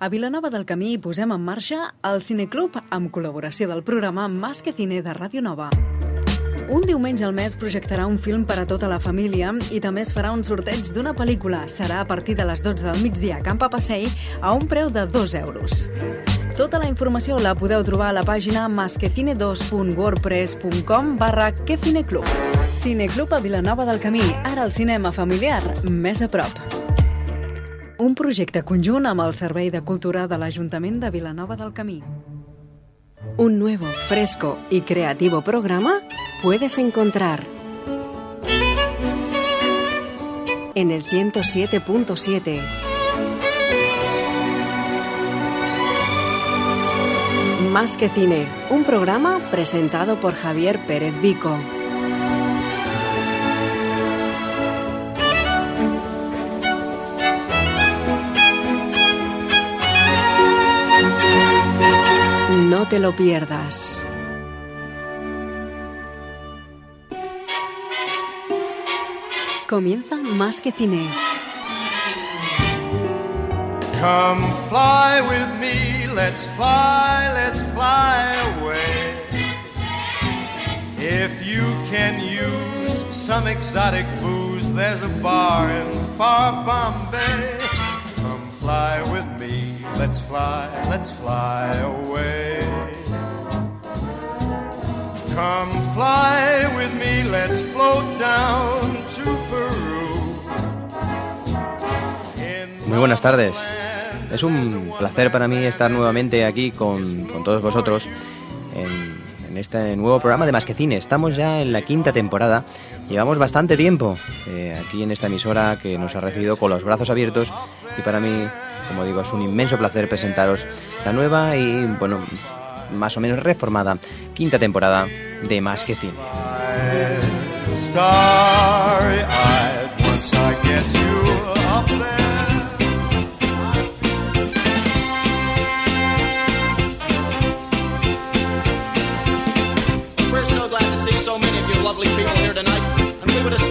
A Vilanova del Camí posem en marxa el Cineclub amb col·laboració del programa Más que Cine de Ràdio Nova. Un diumenge al mes projectarà un film per a tota la família i també es farà un sorteig d'una pel·lícula. Serà a partir de les 12 del migdia a Camp Passei a un preu de 2 euros. Tota la informació la podeu trobar a la pàgina masquecine2.wordpress.com barra quecineclub. Cineclub a Vilanova del Camí, ara el cinema familiar, més a prop. Un projecte conjunt amb el Servei de Cultura de l'Ajuntament de Vilanova del Camí. Un nuevo, fresco y creativo programa puedes encontrar en el 107.7. Más que cine, un programa presentado por Javier Pérez Vico. No te lo pierdas. Comienza Más que Cine. Come fly with me, let's fly, let's fly away. If you can use some exotic booze, there's a bar in far Bombay. Come fly with me, let's fly, let's fly away. Come fly with me, let's float down to Peru. Muy buenas tardes. Es un placer para mí estar nuevamente aquí con, con todos vosotros en, en este nuevo programa de Más que Cine. Estamos ya en la quinta temporada. Llevamos bastante tiempo eh, aquí en esta emisora que nos ha recibido con los brazos abiertos y para mí, como digo, es un inmenso placer presentaros la nueva y, bueno, más o menos reformada quinta temporada de Más que Cine.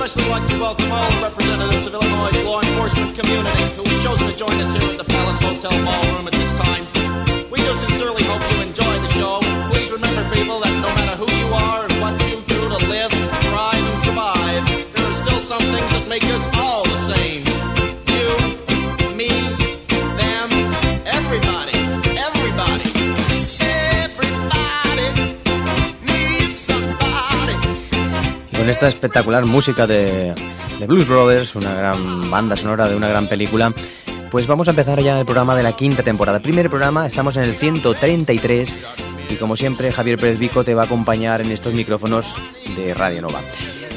especially like to welcome all the representatives of Illinois' law enforcement community have chosen to join us here at the Palace Hotel Ballroom at this time. We do sincerely hope you enjoy the show. Please remember, people, that no matter who you are and what you do to live, thrive, and survive, there are still some things that make us all the same. You, me, them, everybody, everybody. Everybody needs somebody. Y con esta espectacular música de, de Blues Brothers, una gran banda sonora de una gran película, pues vamos a empezar ya el programa de la quinta temporada. Primer programa, estamos en el 133 y como siempre Javier Pérez Vico te va a acompañar en estos micrófonos de Radio Nova.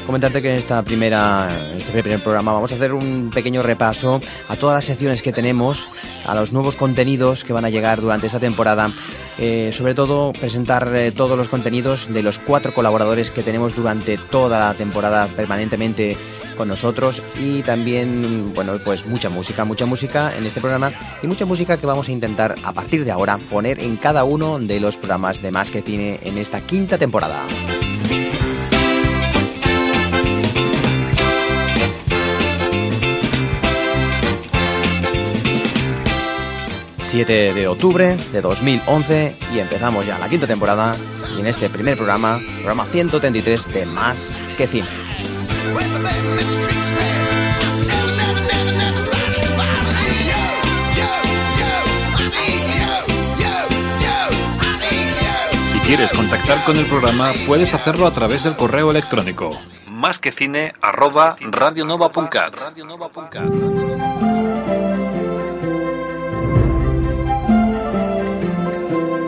Comentarte que en esta primera, este primer programa vamos a hacer un pequeño repaso a todas las secciones que tenemos, a los nuevos contenidos que van a llegar durante esta temporada. Eh, sobre todo presentar eh, todos los contenidos de los cuatro colaboradores que tenemos durante toda la temporada permanentemente con nosotros y también, bueno, pues mucha música, mucha música en este programa y mucha música que vamos a intentar a partir de ahora poner en cada uno de los programas de Más que Cine en esta quinta temporada. 7 de octubre de 2011 y empezamos ya la quinta temporada y en este primer programa, programa 133 de Más que Cine. Si quieres contactar con el programa, puedes hacerlo a través del correo electrónico más que cine arroba radionova.cat.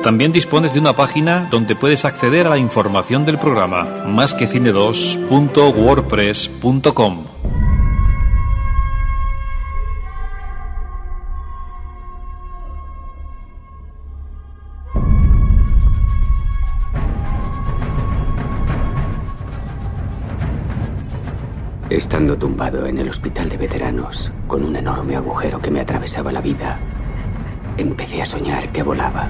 También dispones de una página donde puedes acceder a la información del programa, másquecine2.wordpress.com. Estando tumbado en el hospital de veteranos, con un enorme agujero que me atravesaba la vida, empecé a soñar que volaba.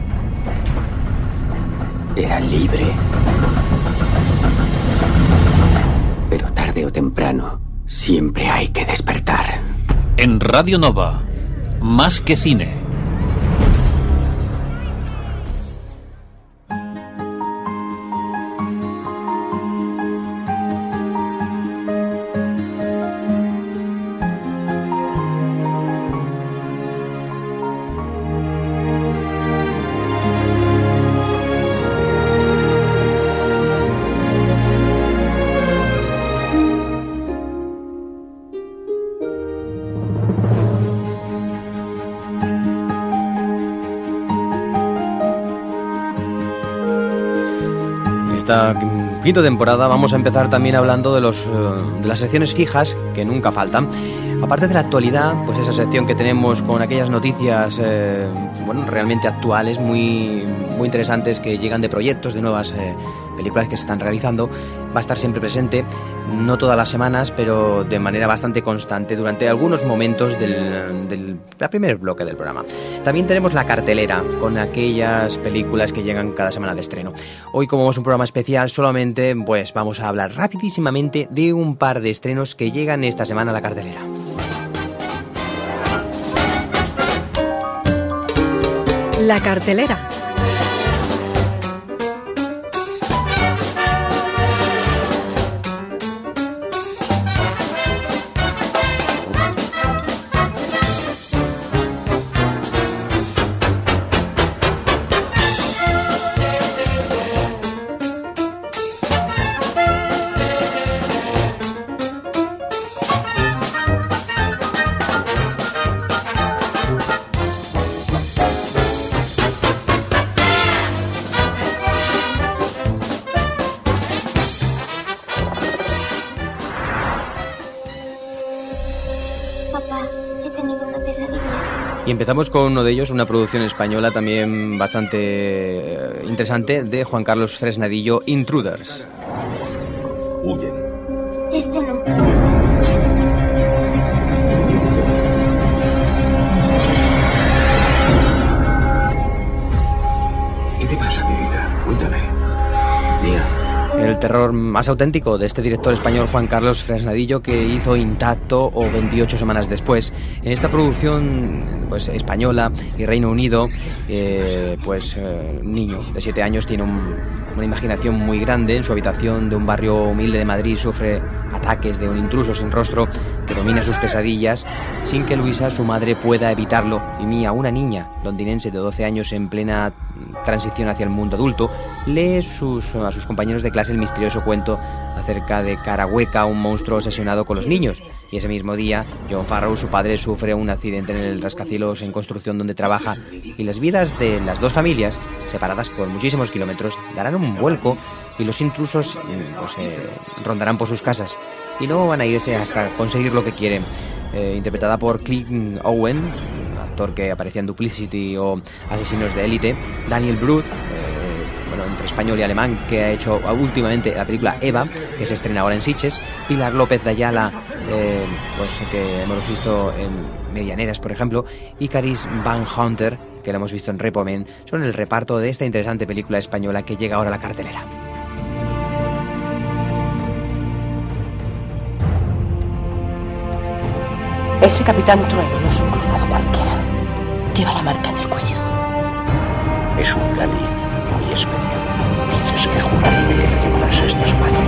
Era libre. Pero tarde o temprano, siempre hay que despertar. En Radio Nova, más que cine. Temporada vamos a empezar también hablando de, los, eh, de las secciones fijas que nunca faltan. Aparte de la actualidad, pues esa sección que tenemos con aquellas noticias eh, bueno, realmente actuales, muy, muy interesantes que llegan de proyectos, de nuevas eh, películas que se están realizando, va a estar siempre presente, no todas las semanas, pero de manera bastante constante durante algunos momentos del, primer bloque del programa. También tenemos la cartelera con aquellas películas que llegan cada semana de estreno. Hoy, como es un programa especial, solamente pues vamos a hablar rapidísimamente de un par de estrenos que llegan esta semana a la cartelera. La cartelera. Empezamos con uno de ellos, una producción española también bastante eh, interesante de Juan Carlos Fresnadillo, Intruders. Huyen. El terror más auténtico de este director español Juan Carlos Fresnadillo que hizo Intacto o 28 semanas después. En esta producción pues española y Reino Unido, eh, pues eh, niño de 7 años tiene un- una imaginación muy grande. En su habitación de un barrio humilde de Madrid sufre ataques de un intruso sin rostro que domina sus pesadillas sin que Luisa, su madre, pueda evitarlo. Y Mía, una niña londinense de 12 años en plena transición hacia el mundo adulto, lee a sus compañeros de clase el misterioso cuento acerca de Carahueca, un monstruo obsesionado con los niños. Y ese mismo día, John Farrow, su padre, sufre un accidente en el rascacielos en construcción donde trabaja y las vidas de las dos familias, separadas por muchísimos kilómetros, darán un vuelco y los intrusos mm, pues, eh, rondarán por sus casas y no van a irse hasta conseguir lo que quieren. Eh, interpretada por Clint Owen, actor que aparecía en Duplicity o Asesinos de Élite, Daniel Brühl, eh, bueno, entre español y alemán, que ha hecho últimamente la película Eva, que se estrena ahora en Sitges, Pilar López de Ayala, eh, pues que hemos visto en Medianeras, por ejemplo, y Caris Van Hunter, que la hemos visto en Repomen, son el reparto de esta interesante película española que llega ahora a la cartelera. Ese capitán Trueno no es un cruzado cualquiera. Lleva la marca en el cuello. Es un Dalí muy especial. Tienes que jurarme que lo llevarás hasta España.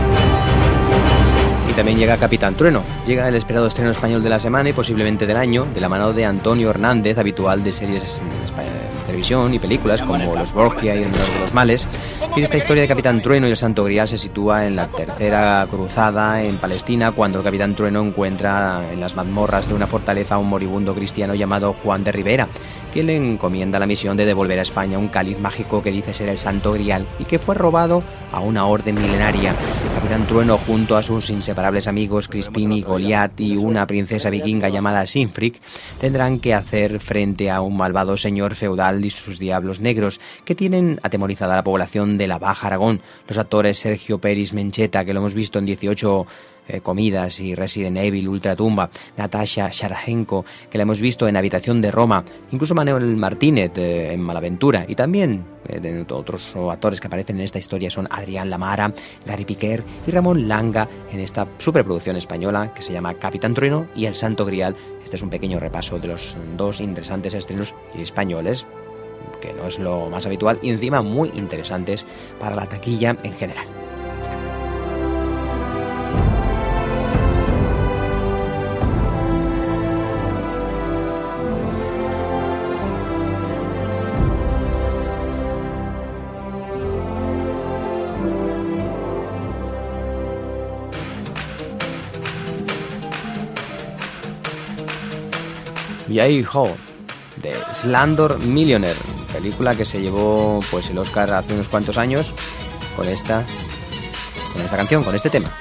Y también llega Capitán Trueno. Llega el esperado estreno español de la semana y posiblemente del año, de la mano de Antonio Hernández, habitual de series en España- en televisión y películas como Los Borgia y El Menor de los Males. Y esta historia de Capitán Trueno y el Santo Grial se sitúa en la tercera cruzada en Palestina, cuando el Capitán Trueno encuentra en las mazmorras de una fortaleza a un moribundo cristiano llamado Juan de Rivera, que le encomienda la misión de devolver a España un cáliz mágico que dice ser el Santo Grial y que fue robado a una orden milenaria. Capitán Trueno, junto a sus inseparables amigos Crispin y Goliat y una princesa vikinga llamada Sinfric, tendrán que hacer frente a un malvado señor feudal y sus diablos negros que tienen atemorizada a la población de la Baja Aragón. Los actores Sergio Peris Mencheta, que lo hemos visto en 18 eh, Comidas y Resident Evil, Ultratumba, Natasha Sharajenko, que la hemos visto en Habitación de Roma, incluso Manuel Martínez eh, en Malaventura, y también eh, otros actores que aparecen en esta historia son Adrián Lamara, Gary Piquer y Ramón Langa en esta superproducción española que se llama Capitán Trueno y El Santo Grial. Este es un pequeño repaso de los dos interesantes estrenos españoles que no es lo más habitual y encima muy interesantes para la taquilla en general. Yay Ho, de Slandor Millionaire, película que se llevó pues el Oscar hace unos cuantos años con esta, con esta canción, con este tema.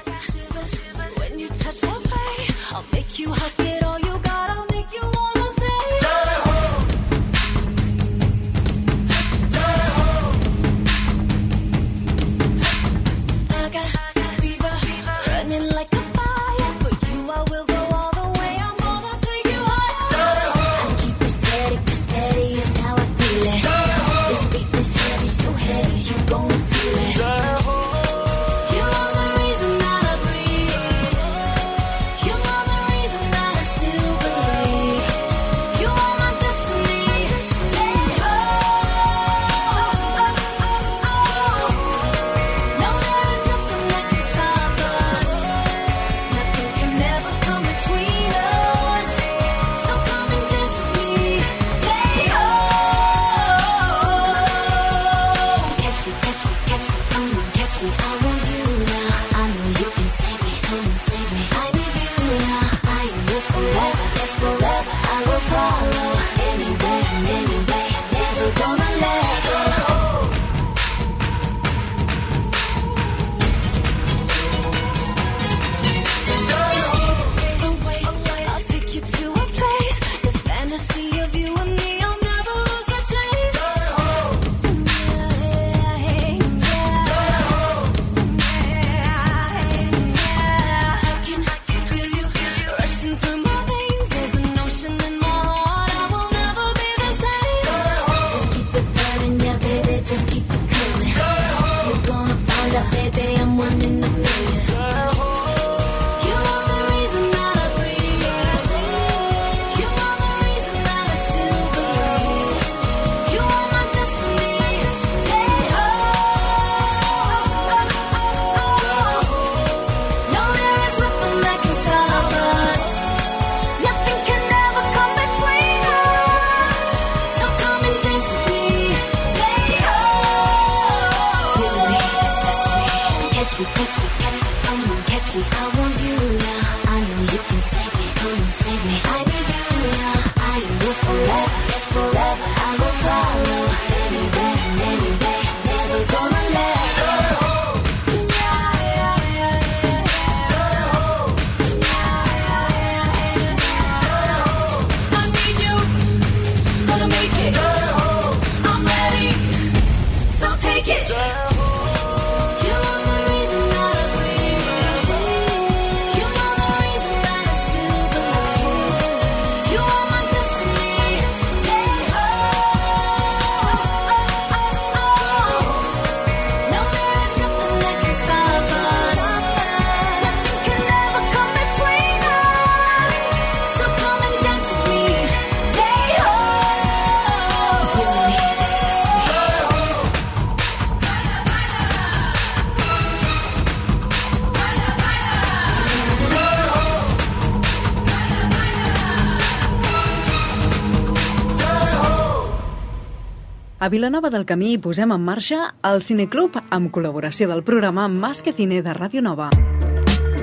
A Vilanova del Camí posem en marxa el Cineclub amb col·laboració del programa Más que Cine de Ràdio Nova.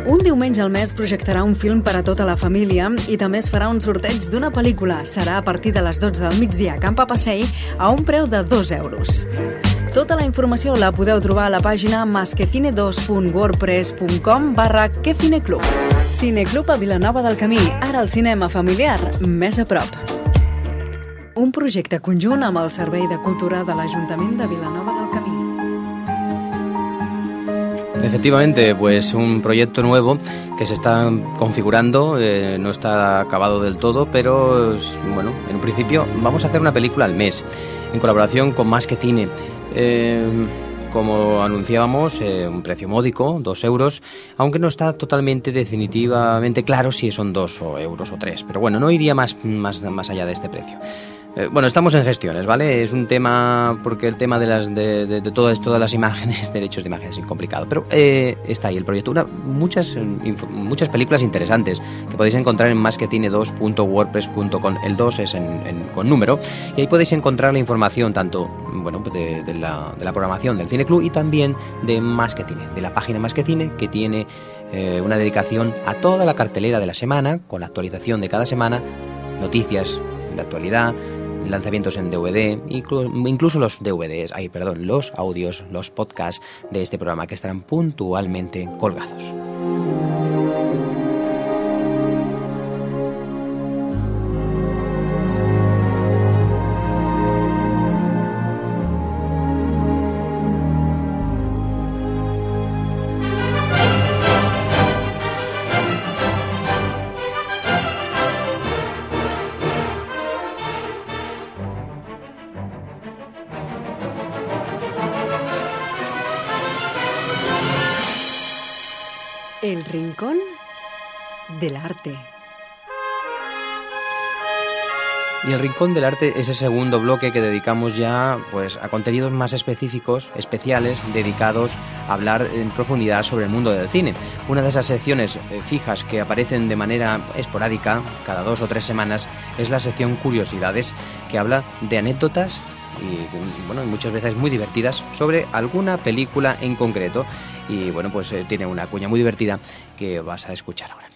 Un diumenge al mes projectarà un film per a tota la família i també es farà un sorteig d'una pel·lícula. Serà a partir de les 12 del migdia a Camp Passei a un preu de 2 euros. Tota la informació la podeu trobar a la pàgina masquecine2.wordpress.com barra quecineclub. Cineclub a Vilanova del Camí, ara el cinema familiar, més a prop. Un projecte conjunt amb el Servei de Cultura de l'Ajuntament de Vilanova del Camí. Efectivamente, pues un proyecto nuevo que se está configurando, eh, no está acabado del todo, pero bueno, en un principio vamos a hacer una película al mes, en colaboración con Más que Cine. Eh, como anunciábamos, eh, un precio módico, dos euros, aunque no está totalmente definitivamente claro si son dos o euros o tres. Pero bueno, no iría más, más, más allá de este precio. Eh, bueno, estamos en gestiones, ¿vale? Es un tema, porque el tema de las de, de, todas, todas las imágenes, derechos de imágenes es complicado, pero eh, está ahí el proyecto. Una, muchas, muchas películas interesantes que podéis encontrar en masquecine2.wordpress.com. El 2 es en, con número, y ahí podéis encontrar la información tanto bueno, de, de, la, de la programación del Cine Club y también de Más que Cine, de la página Más que Cine, que tiene eh, una dedicación a toda la cartelera de la semana, con la actualización de cada semana, noticias de actualidad, lanzamientos en DVD, incluso los DVDs, ay, perdón, los audios, los podcasts de este programa que estarán puntualmente colgados. Rincón del Arte es el segundo bloque que dedicamos ya pues, a contenidos más específicos, especiales, dedicados a hablar en profundidad sobre el mundo del cine. Una de esas secciones eh, fijas que aparecen de manera esporádica, cada dos o tres semanas, es la sección Curiosidades, que habla de anécdotas y bueno, muchas veces muy divertidas sobre alguna película en concreto. Y bueno, pues eh, tiene una cuña muy divertida que vas a escuchar ahora.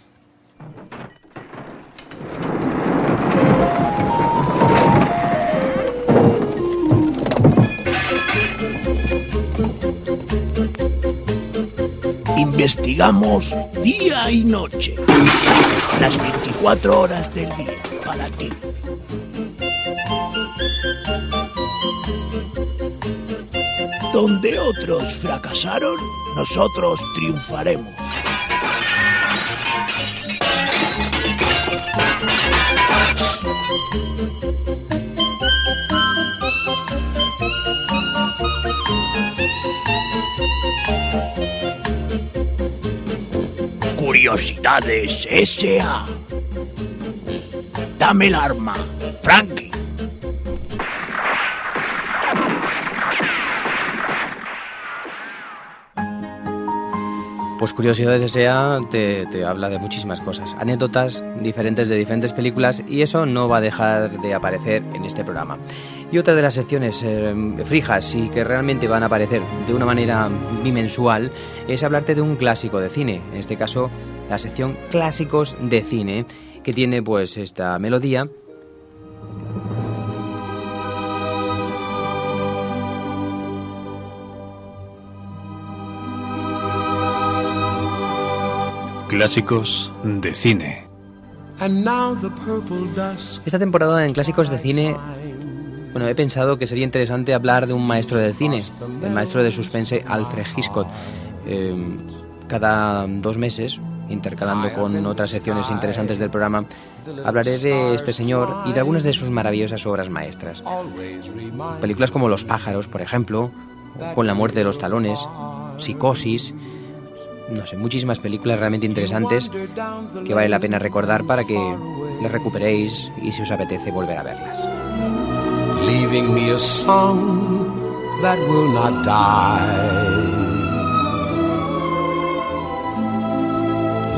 Investigamos día y noche, las 24 horas del día, para ti. Donde otros fracasaron, nosotros triunfaremos. Curiosidades S.A. Dame el arma, Frankie. Pues Curiosidades S.A. Te, habla de muchísimas cosas, anécdotas diferentes de diferentes películas y eso no va a dejar de aparecer en este programa. Y otra de las secciones eh, frijas y que realmente van a aparecer de una manera bimensual es hablarte de un clásico de cine, en este caso la sección Clásicos de Cine, que tiene pues esta melodía Clásicos de cine. Esta temporada en Clásicos de Cine, bueno, he pensado que sería interesante hablar de un maestro del cine, el maestro de suspense Alfred Hitchcock. Eh, cada dos meses, intercalando con otras secciones interesantes del programa, hablaré de este señor y de algunas de sus maravillosas obras maestras. Películas como Los pájaros, por ejemplo, Con la muerte de los talones, Psicosis, no sé, muchísimas películas realmente interesantes que vale la pena recordar para que les recuperéis y si os apetece volver a verlas. leaving me a song that will not die.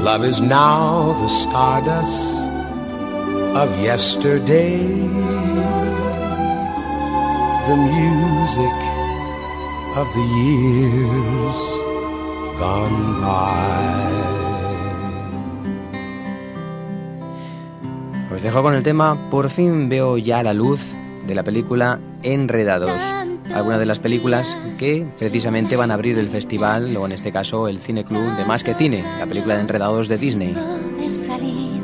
Love is now the stardust of yesterday, the music of the years gone by. Os dejo con el tema Por fin veo ya la luz de la película Enredados. Algunas de las películas que precisamente van a abrir el festival, o en este caso el Cine Club de Más que Cine, la película de Enredados de Disney. poder salir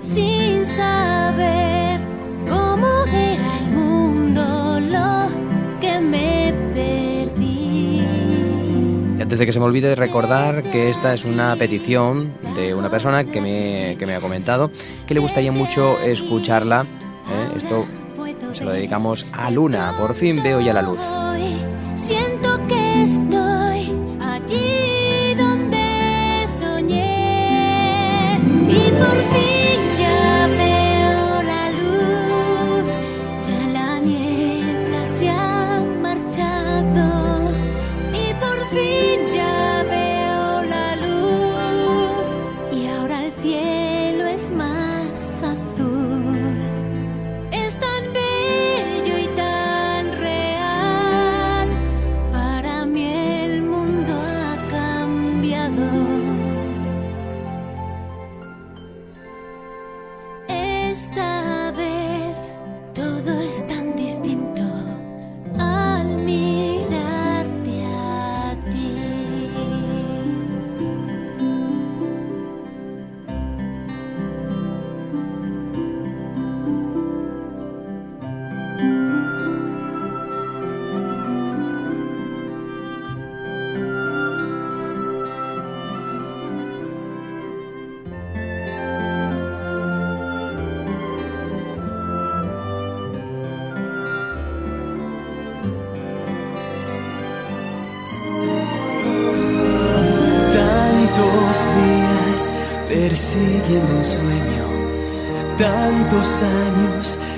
sin saber cómo era el mundo lo que me perdí. Y antes de que se me olvide recordar que esta es una petición de una persona que me, que me ha comentado que le gustaría mucho escucharla. ¿eh? Esto se lo dedicamos a Luna. Por fin veo ya la luz. Siento que estoy allí donde soñé y por fin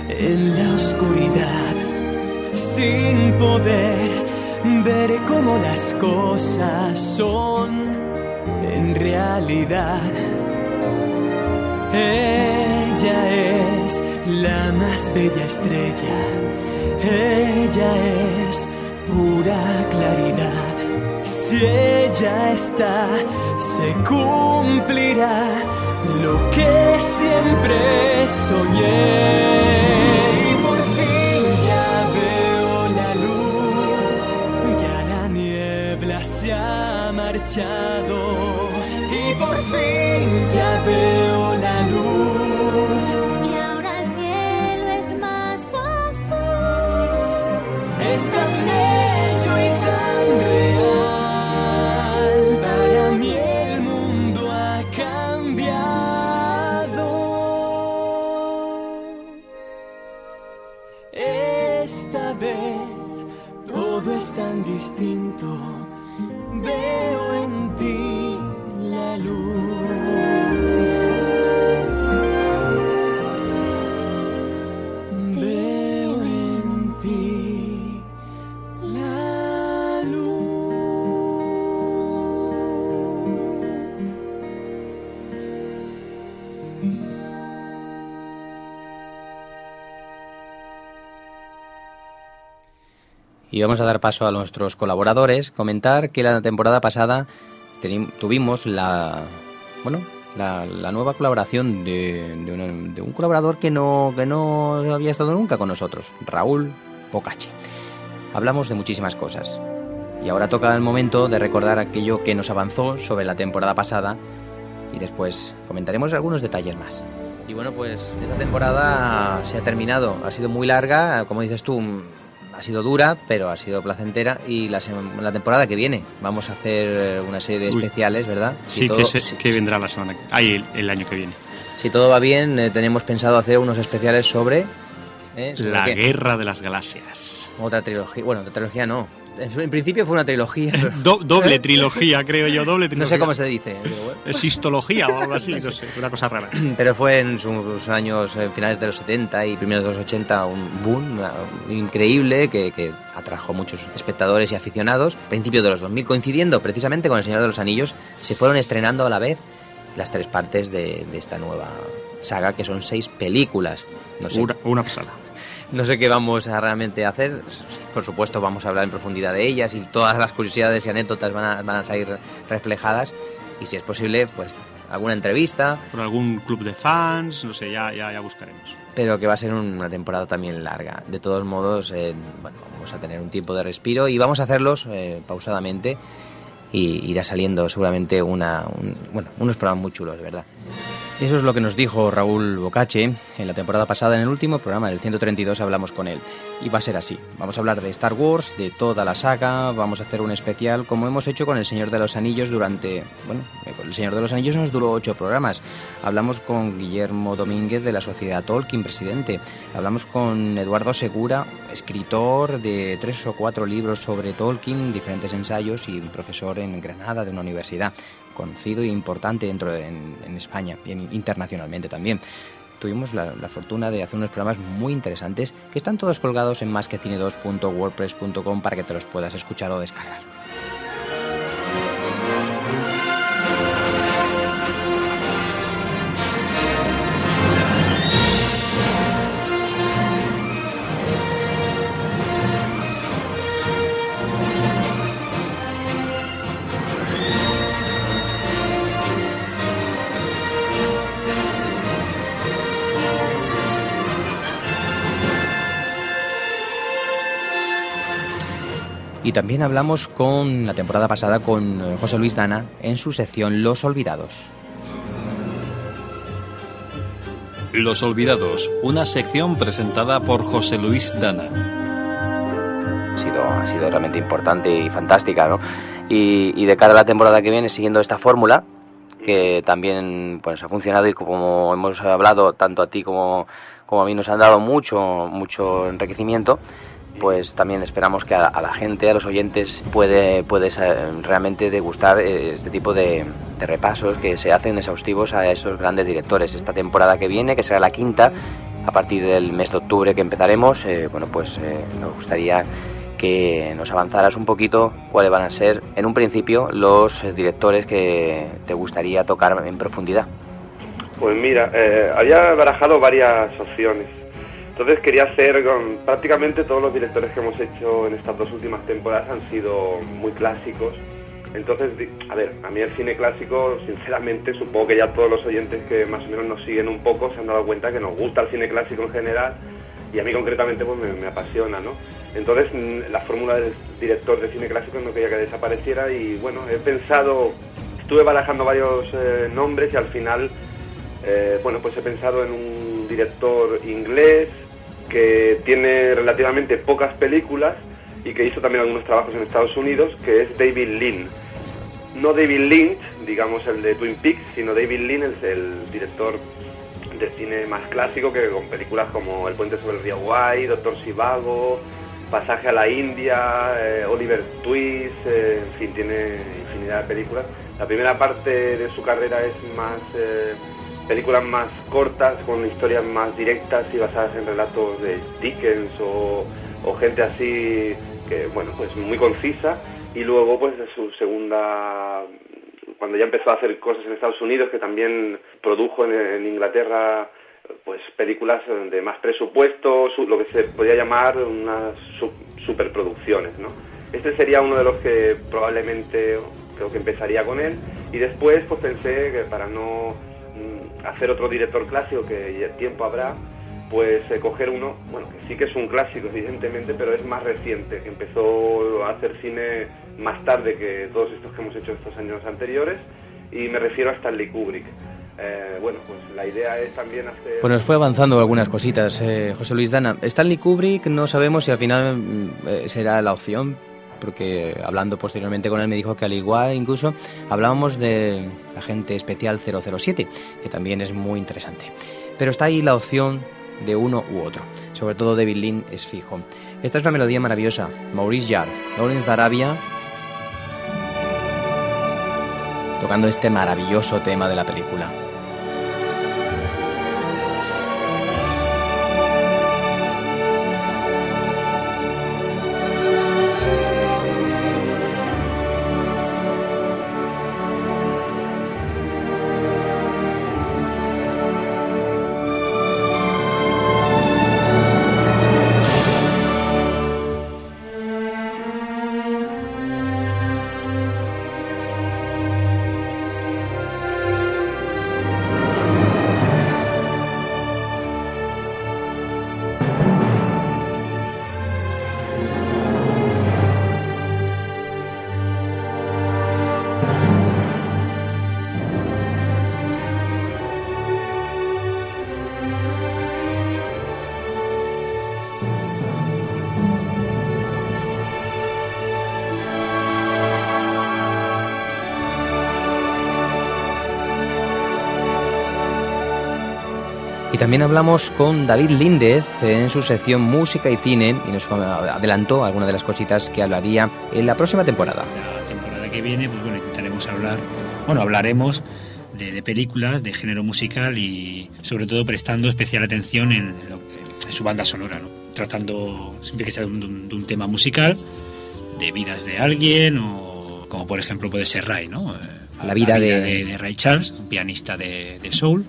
en la oscuridad, sin poder ver cómo las cosas son en realidad. Ella es la más bella estrella, ella es pura claridad. Si ella está, se cumplirá lo que siempre soñé. Y por fin ya veo la luz, ya la niebla se ha marchado. Y vamos a dar paso a nuestros colaboradores. Comentar que la temporada pasada tuvimos la bueno la, la nueva colaboración de, de un, de un colaborador que no, que no había estado nunca con nosotros, Raúl Bocache. Hablamos de muchísimas cosas. Y ahora toca el momento de recordar aquello que nos avanzó sobre la temporada pasada y después comentaremos algunos detalles más. Y bueno, pues esta temporada se ha terminado. Ha sido muy larga, como dices tú, ha sido dura, pero ha sido placentera. Y la, la temporada que viene vamos a hacer una serie de Uy. especiales, ¿verdad? Sí, que, se- que vendrá la semana. Ay, el, el año que viene. Si todo va bien, eh, tenemos pensado hacer unos especiales sobre... ¿eh? ¿Sobre La qué? guerra de las galaxias. Otra trilogía. Bueno, otra trilogía no. En principio fue una trilogía. Do- doble trilogía, creo yo, doble No trilogía. sé cómo se dice. Eh, Sistología o algo así, no sé, una cosa rara. Pero fue en sus años finales de los 70 y primeros de los 80 un boom increíble que, que atrajo muchos espectadores y aficionados. Principios de los 2000, coincidiendo precisamente con El Señor de los Anillos, se fueron estrenando a la vez las tres partes de, de esta nueva saga, que son seis películas. No sé, Una, una pasada. No sé qué vamos a realmente hacer. Por supuesto, vamos a hablar en profundidad de ellas y todas las curiosidades y anécdotas van a, van a salir reflejadas. Y si es posible, pues alguna entrevista, Por algún club de fans, no sé, ya, ya, ya buscaremos. pero que va a ser una temporada también larga. De todos modos, eh, bueno, vamos a tener un tiempo de respiro y vamos a hacerlos eh, pausadamente y irá saliendo seguramente una, un- bueno, unos programas muy chulos, de verdad. Eso es lo que nos dijo Raúl Bocache en la temporada pasada, en el último programa, el 132, hablamos con él. Y va a ser así. Vamos a hablar de Star Wars, de toda la saga, vamos a hacer un especial como hemos hecho con El Señor de los Anillos durante... Bueno, El Señor de los Anillos nos duró ocho programas. Hablamos con Guillermo Domínguez de la Sociedad Tolkien, presidente. Hablamos con Eduardo Segura, escritor de tres o cuatro libros sobre Tolkien, diferentes ensayos y profesor en Granada de una universidad conocido e importante dentro de, en, España y en- internacionalmente también. Tuvimos la, la fortuna de hacer unos programas muy interesantes que están todos colgados en másquecine2.wordpress.com para que te los puedas escuchar o descargar. Y también hablamos con la temporada pasada con eh, José Luis Dana en su sección Los Olvidados. Los Olvidados, una sección presentada por José Luis Dana. Ha sido, ha sido realmente importante y fantástica, ¿no? Y, y de cara a la temporada que viene, siguiendo esta fórmula, que también pues, ha funcionado y como hemos hablado, tanto a ti como, como a mí nos han dado mucho, mucho enriquecimiento, pues también esperamos que a, la gente, a los oyentes, puede, puede realmente degustar eh, este tipo de, repasos que se hacen exhaustivos a esos grandes directores. Esta temporada que viene, que será la quinta, a partir del mes de octubre que empezaremos, eh, bueno, pues eh, nos gustaría que nos avanzaras un poquito cuáles van a ser, en un principio, los directores que te gustaría tocar en profundidad. Pues mira, eh, había barajado varias opciones. Entonces quería hacer con prácticamente todos los directores que hemos hecho en estas dos últimas temporadas han sido muy clásicos. Entonces, a ver, a mí el cine clásico, sinceramente, supongo que ya todos los oyentes que más o menos nos siguen un poco se han dado cuenta que nos gusta el cine clásico en general y a mí concretamente pues me, me apasiona, ¿no? Entonces la fórmula del director de cine clásico no quería que desapareciera y bueno, he pensado, estuve barajando varios eh, nombres y al final, eh, bueno, pues he pensado en un director inglés que tiene relativamente pocas películas y que hizo también algunos trabajos en Estados Unidos, que es David Lean. No David Lynch, digamos el de Twin Peaks, sino David Lean, el, el director de cine más clásico que con películas como El puente sobre el río Guay, Doctor Sivago, Pasaje a la India, eh, Oliver Twist, eh, en fin, tiene infinidad de películas. La primera parte de su carrera es más eh, películas más cortas, con historias más directas y basadas en relatos de Dickens o, gente así que, bueno, pues muy concisa. Y luego, pues de su segunda cuando ya empezó a hacer cosas en Estados Unidos, que también produjo en, Inglaterra pues películas de más presupuesto, su- lo que se podría llamar unas su- superproducciones, ¿no? Este sería uno de los que probablemente creo que empezaría con él y después pues pensé que para no hacer otro director clásico que tiempo habrá, pues eh, coger uno, bueno, que sí que es un clásico evidentemente, pero es más reciente, que empezó a hacer cine más tarde que todos estos que hemos hecho estos años anteriores y me refiero a Stanley Kubrick. Eh, bueno, pues la idea es también hacer... Pues nos fue avanzando algunas cositas, eh, José Luis Dana. Stanley Kubrick, no sabemos si al final mm, eh, será la opción, porque hablando posteriormente con él me dijo que al igual incluso hablábamos de Agente Especial 007, que también es muy interesante. Pero está ahí la opción de uno u otro. Sobre todo David Lean es fijo. Esta es una melodía maravillosa. Maurice Jarre, Lawrence de Arabia, tocando este maravilloso tema de la película. También hablamos con David Líndez en su sección Música y Cine y nos adelantó algunas de las cositas que hablaría en la próxima temporada. La temporada que viene, pues bueno, intentaremos hablar, bueno, hablaremos de, de películas, de género musical y sobre todo prestando especial atención en, lo- en su banda sonora, ¿no? tratando siempre que sea de un, de un tema musical, de vidas de alguien o como por ejemplo puede ser Ray, ¿no? Eh, La vida de- de, de Ray Charles, un pianista de soul.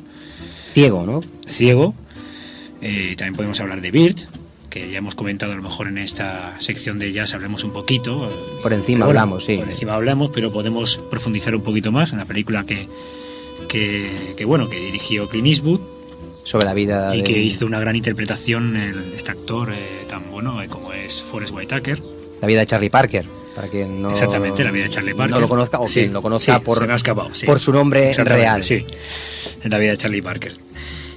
Ciego, ¿no? Ciego. Eh, también podemos hablar de Bird, que ya hemos comentado a lo mejor en esta sección de jazz hablemos un poquito. Por encima bueno, hablamos, sí. Por encima hablamos, pero podemos profundizar un poquito más en la película que, que, que, bueno, que dirigió Clint Eastwood Sobre la vida y de... que hizo una gran interpretación el, este actor eh, tan bueno eh, como es Forrest Whitaker. La vida de Charlie Parker. Para quien no, Exactamente, la vida de Charlie Parker. no lo conozca o Sí, quien lo conozca sí, por, por su nombre real. Sí, en la vida de Charlie Parker.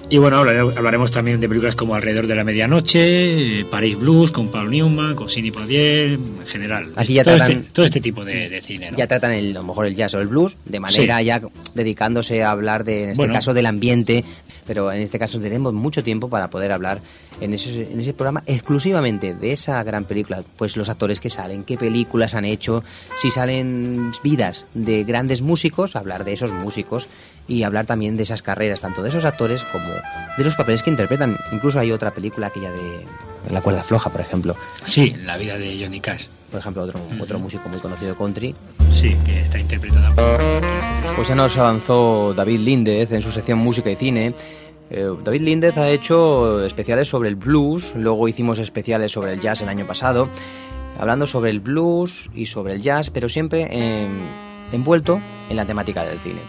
Y bueno, hablaremos también de películas como Alrededor de la Medianoche, Paris Blues con Paul Newman, con Sidney Poitier, en general. Aquí ya todo, tratan- este, todo este tipo de, de cine. ¿no? Ya tratan el, a lo mejor el jazz o el blues de manera Sí. ya dedicándose a hablar de, en este Bueno. caso, del ambiente, pero en este caso tenemos mucho tiempo para poder hablar en ese, en ese programa exclusivamente de esa gran película, pues los actores que salen, qué películas han hecho, si salen vidas de grandes músicos, hablar de esos músicos y hablar también de esas carreras, tanto de esos actores como de los papeles que interpretan. Incluso hay otra película, aquella de La cuerda floja, por ejemplo. Sí, la vida de Johnny Cash. Por ejemplo, otro, otro músico muy conocido country, Sí, que está interpretada por... Pues ya nos avanzó David Líndez en su sección Música y Cine. Eh, David Líndez ha hecho especiales sobre el blues, luego hicimos especiales sobre el jazz el año pasado, hablando sobre el blues y sobre el jazz, pero siempre en- envuelto en la temática del cine.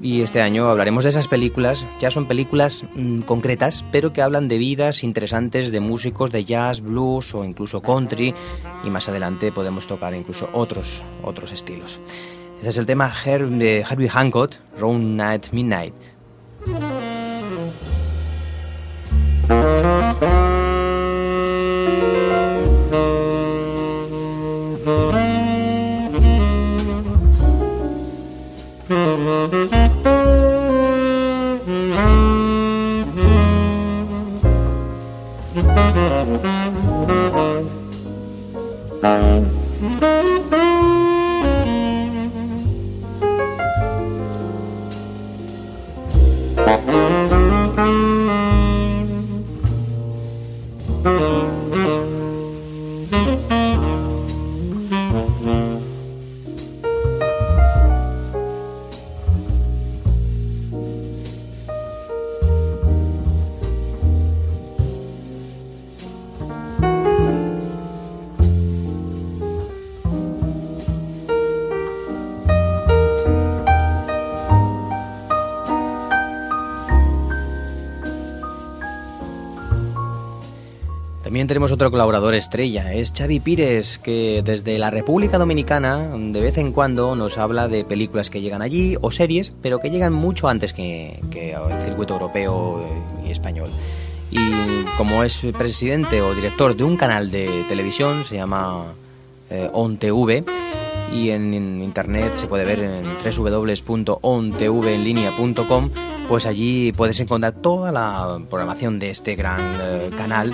Y este año hablaremos de esas películas, ya son películas mm, concretas, pero que hablan de vidas interesantes de músicos de jazz, blues o incluso country, y más adelante podemos tocar incluso otros, otros estilos. Este es el tema de Herbie Hancock, Round Night Midnight. Estrella, es Xavi Pires, que desde la República Dominicana de vez en cuando nos habla de películas que llegan allí o series, pero que llegan mucho antes que, que el circuito europeo y español. Y como es presidente o director de un canal de televisión, se llama eh, OnTV, y en, en internet se puede ver en www.ontveenlinea.com, pues allí puedes encontrar toda la programación de este gran eh, canal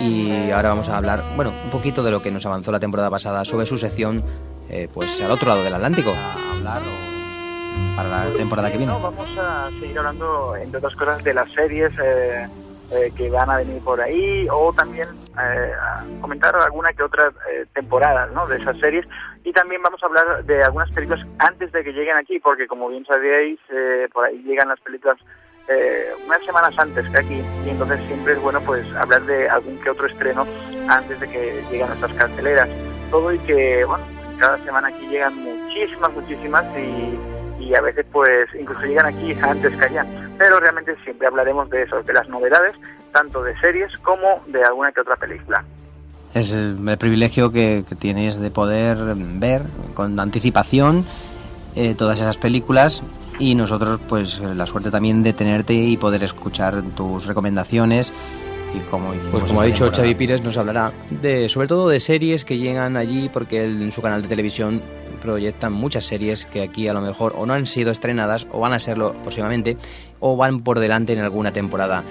y ahora vamos a hablar, bueno, un poquito de lo que nos avanzó la temporada pasada sobre su sección, eh, pues al otro lado del Atlántico. A hablar o- para la temporada que viene. No, vamos a seguir hablando, entre otras cosas, de las series eh, eh, que van a venir por ahí o también eh, a comentar alguna que otra eh, temporada ¿no? de esas series. Y también vamos a hablar de algunas películas antes de que lleguen aquí, porque como bien sabíais, eh, por ahí llegan las películas eh, unas semanas antes que aquí y entonces siempre es bueno pues hablar de algún que otro estreno antes de que lleguen nuestras carteleras. Todo y que, bueno, cada semana aquí llegan muchísimas, muchísimas y, y a veces pues incluso llegan aquí antes que allá. Pero realmente siempre hablaremos de eso, de las novedades, tanto de series como de alguna que otra película. Es el, privilegio que, que tienes de poder ver con anticipación eh, todas esas películas y nosotros pues la suerte también de tenerte y poder escuchar tus recomendaciones y como pues como ha dicho temporada. Xavi Pires nos hablará de sobre todo de series que llegan allí porque él en su canal de televisión proyectan muchas series que aquí a lo mejor o no han sido estrenadas o van a serlo próximamente o van por delante en alguna temporada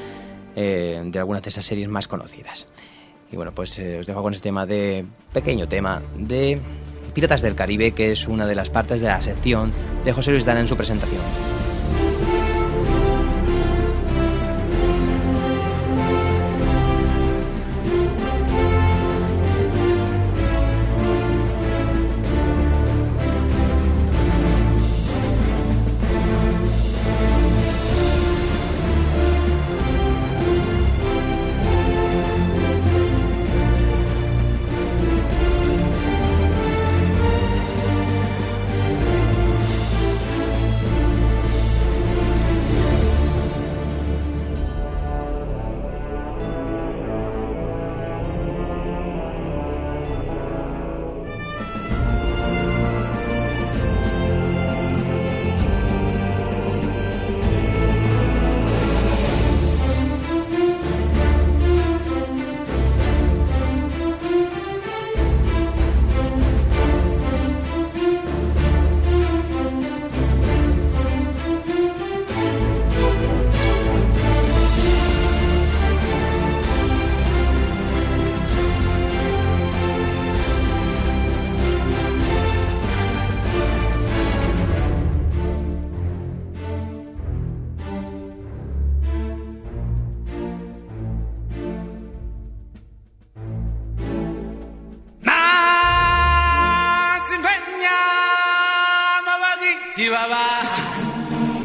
eh, de algunas de esas series más conocidas. Y bueno, pues eh, os dejo con este tema de pequeño tema de Piratas del Caribe, que es una de las partes de la sección de José Luis Dana en su presentación.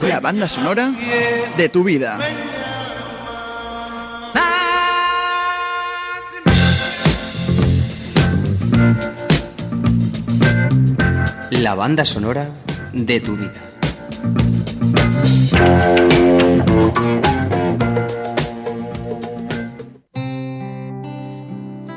La banda sonora de tu vida. La banda sonora de tu vida.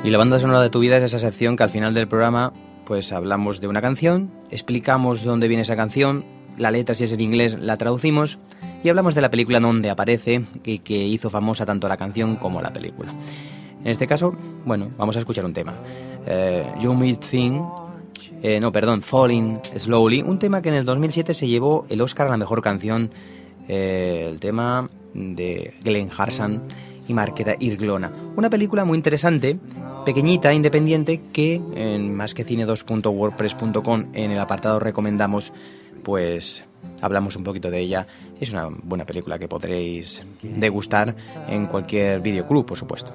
Y la banda sonora de tu vida es esa sección que al final del programa pues hablamos de una canción, explicamos dónde viene esa canción, la letra si es en inglés la traducimos y hablamos de la película donde aparece y que hizo famosa tanto la canción como la película. En este caso, bueno, vamos a escuchar un tema. Eh, you Me Thing, eh, no, perdón, Falling Slowly, un tema que en el 2007 se llevó el Oscar a la mejor canción, eh, el tema de Glenn Harsan y Marqueta Irglona. Una película muy interesante, pequeñita, independiente, que en másquecine2.wordpress.com en el apartado recomendamos, pues hablamos un poquito de ella. Es una buena película que podréis degustar en cualquier videoclub, por supuesto.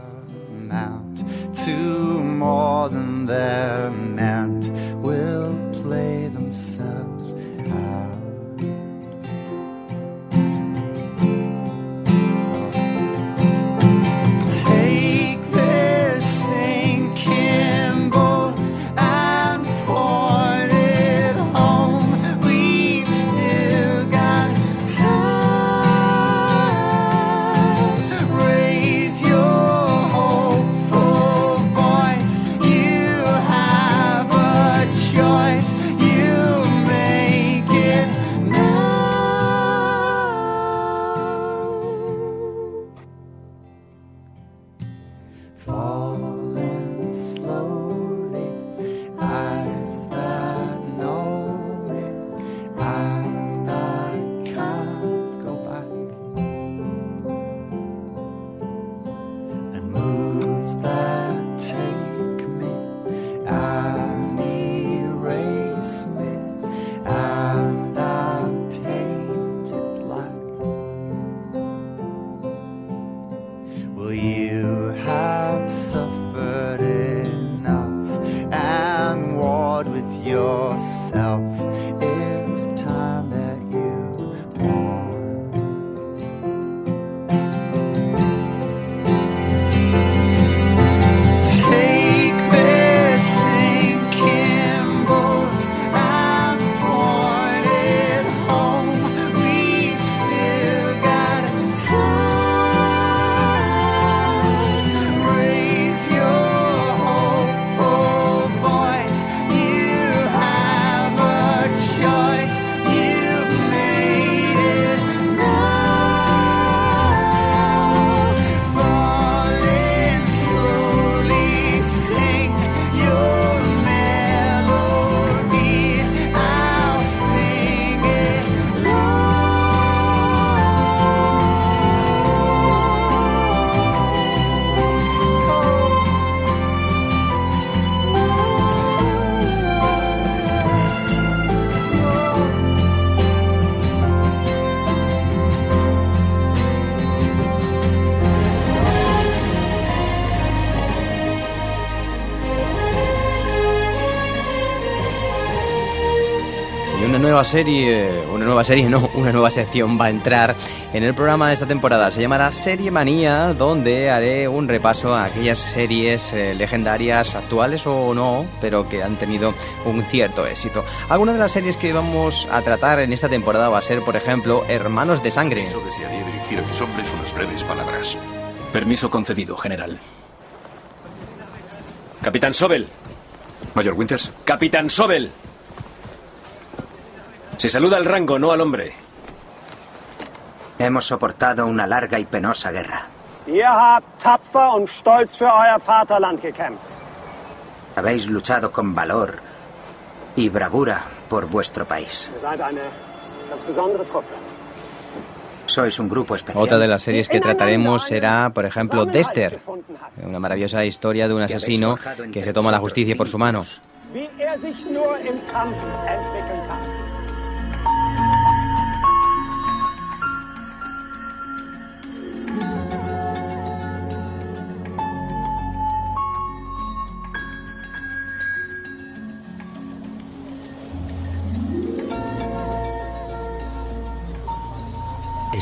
Nueva serie, una nueva serie, no, una nueva sección va a entrar en el programa de esta temporada. Se llamará Serie Manía, donde haré un repaso a aquellas series eh, legendarias, actuales o no, pero que han tenido un cierto éxito. Alguna de las series que vamos a tratar en esta temporada va a ser, por ejemplo, Hermanos de Sangre. Eso desearía dirigir a mis hombres unas breves palabras. Permiso concedido, general. Capitán Sobel. Mayor Winters. Capitán Sobel. Se saluda al rango, no al hombre. Hemos soportado una larga y penosa guerra. Ihr habt tapfer und stolz für euer Vaterland gekämpft. Habéis luchado con valor y bravura por vuestro país. Sois un grupo especial. Otra de las series que trataremos será, por ejemplo, Dexter, una maravillosa historia de un asesino que se toma la justicia por su mano.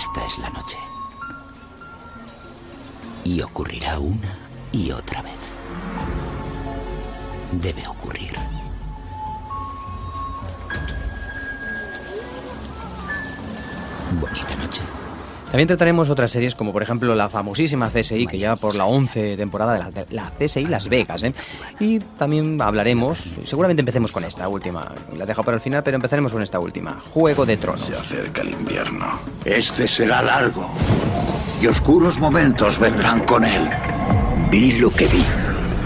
Esta es la noche. Y ocurrirá una y otra vez. Debe ocurrir. También trataremos otras series como por ejemplo la famosísima CSI que lleva por la 11 temporada de la, de la CSI Las Vegas. ¿eh? Y también hablaremos, seguramente empecemos con esta última, la dejo para el final, pero empezaremos con esta última, Juego de Tronos. Se acerca el invierno. Este será largo. Y oscuros momentos vendrán con él. Vi lo que vi.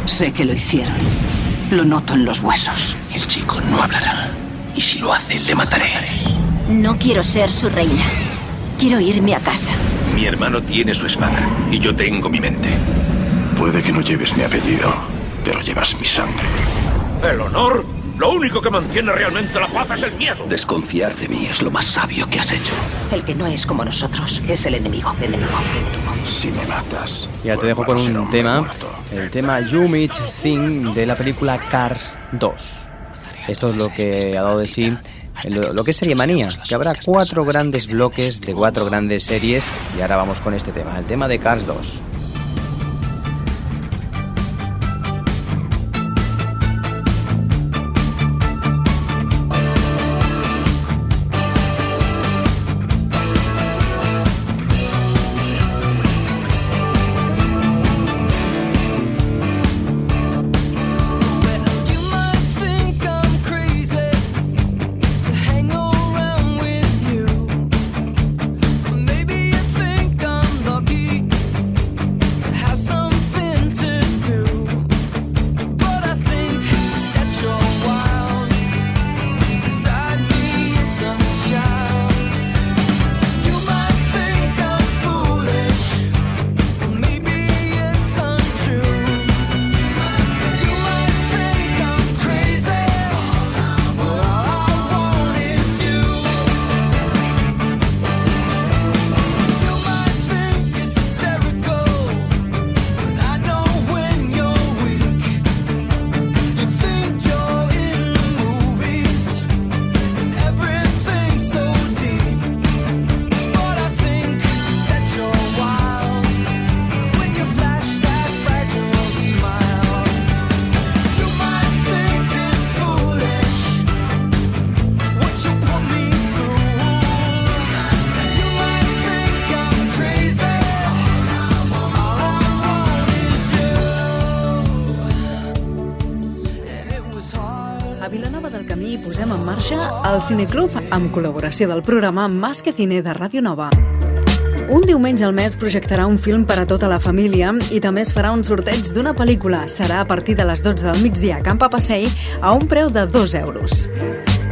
Sé que lo hicieron. Lo noto en los huesos. El chico no hablará. Y si lo hace, le mataré. No quiero ser su reina. Quiero irme a casa. Mi hermano tiene su espada y yo tengo mi mente. Puede que no lleves mi apellido, pero llevas mi sangre. ¿El honor? Lo único que mantiene realmente la paz es el miedo. Desconfiar de mí es lo más sabio que has hecho. El que no es como nosotros es el enemigo. enemigo. Si me matas. Ya te dejo con un tema, el tema You Meet Thing de la película Cars 2. Esto es lo que ha dado de sí lo, lo que es Serie Manía, que habrá cuatro grandes bloques de cuatro grandes series y ahora vamos con este tema, el tema de Cars 2. El Cineclub amb col·laboració del programa Más que Cine de Ràdio Nova. Un diumenge al mes projectarà un film per a tota la família i també es farà un sorteig d'una pel·lícula. Serà a partir de les 12 del migdia a Camp Passei a un preu de 2 euros.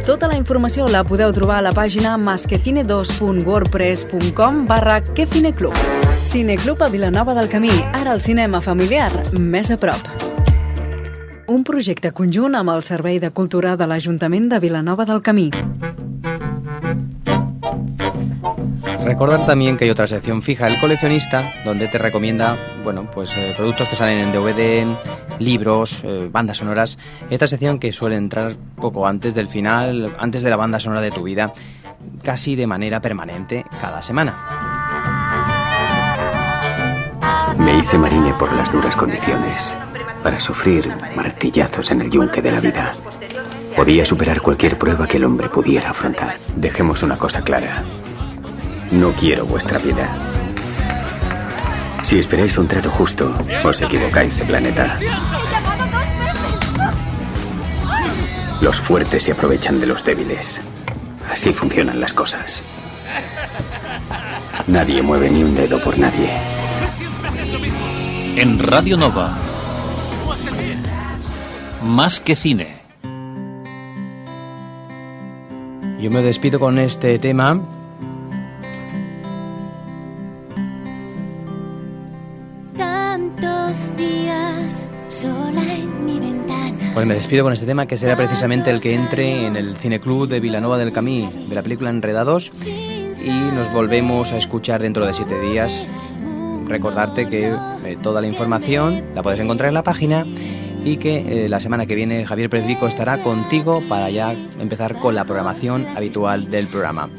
Tota la informació la podeu trobar a la pàgina masquecine2.wordpress.com barra quecineclub. Cineclub a Vilanova del Camí, ara el cinema familiar, més a prop. Un projecte conjunt amb el Servei de Cultura de l'Ajuntament de Vilanova del Camí. Recordar también que hay otra sección fija, El Coleccionista, donde te recomienda, bueno, pues eh, productos que salen en DVD, libros, eh, bandas sonoras. Esta sección que suele entrar poco antes del final, antes de la banda sonora de tu vida, casi de manera permanente cada semana. Me hice marine por las duras condiciones, para sufrir martillazos en el yunque de la vida. Podía superar cualquier prueba que el hombre pudiera afrontar. Dejemos una cosa clara. No quiero vuestra piedad. Si esperáis un trato justo, os equivocáis de planeta. Los fuertes se aprovechan de los débiles. Así funcionan las cosas. Nadie mueve ni un dedo por nadie. En Radio Nova. Más que cine. Yo me despido con este tema. Tantos días sola en mi ventana. Pues me despido con este tema que será precisamente el que entre en el Cineclub de Vilanova del Camí de la película Enredados y nos volvemos a escuchar dentro de siete días. Recordarte que eh, toda la información la puedes encontrar en la página y que eh, la semana que viene Javier Pérez Vico estará contigo para ya empezar con la programación habitual del programa.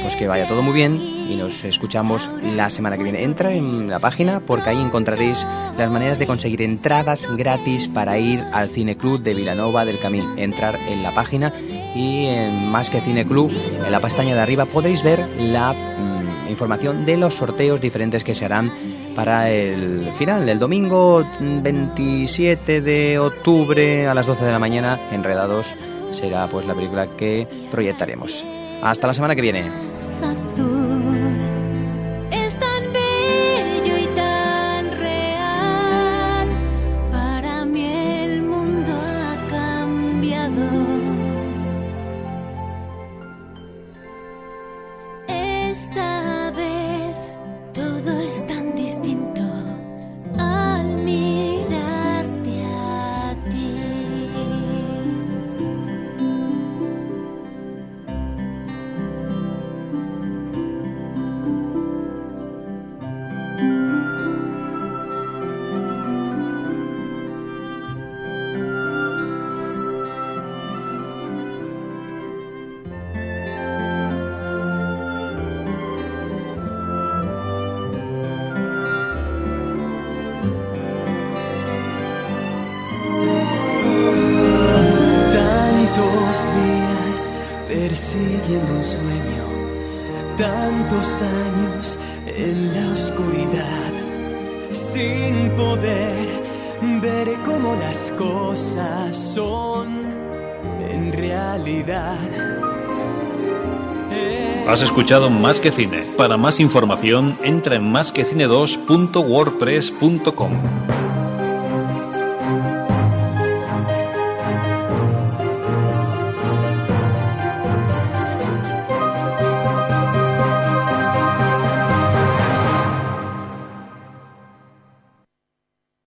pues que vaya todo muy bien y nos escuchamos la semana que viene. Entra en la página porque ahí encontraréis las maneras de conseguir entradas gratis para ir al Cine Club de Vilanova del Camí. Entrar en la página y en Más que Cine Club, en la pestaña de arriba, podréis ver la mm, información de los sorteos diferentes que se harán para el final, el domingo 27 de octubre a las 12 de la mañana, Enredados será pues la película que proyectaremos. Hasta la semana que viene. Has escuchado Más que Cine. Para más información, entra en másquecine2.wordpress.com.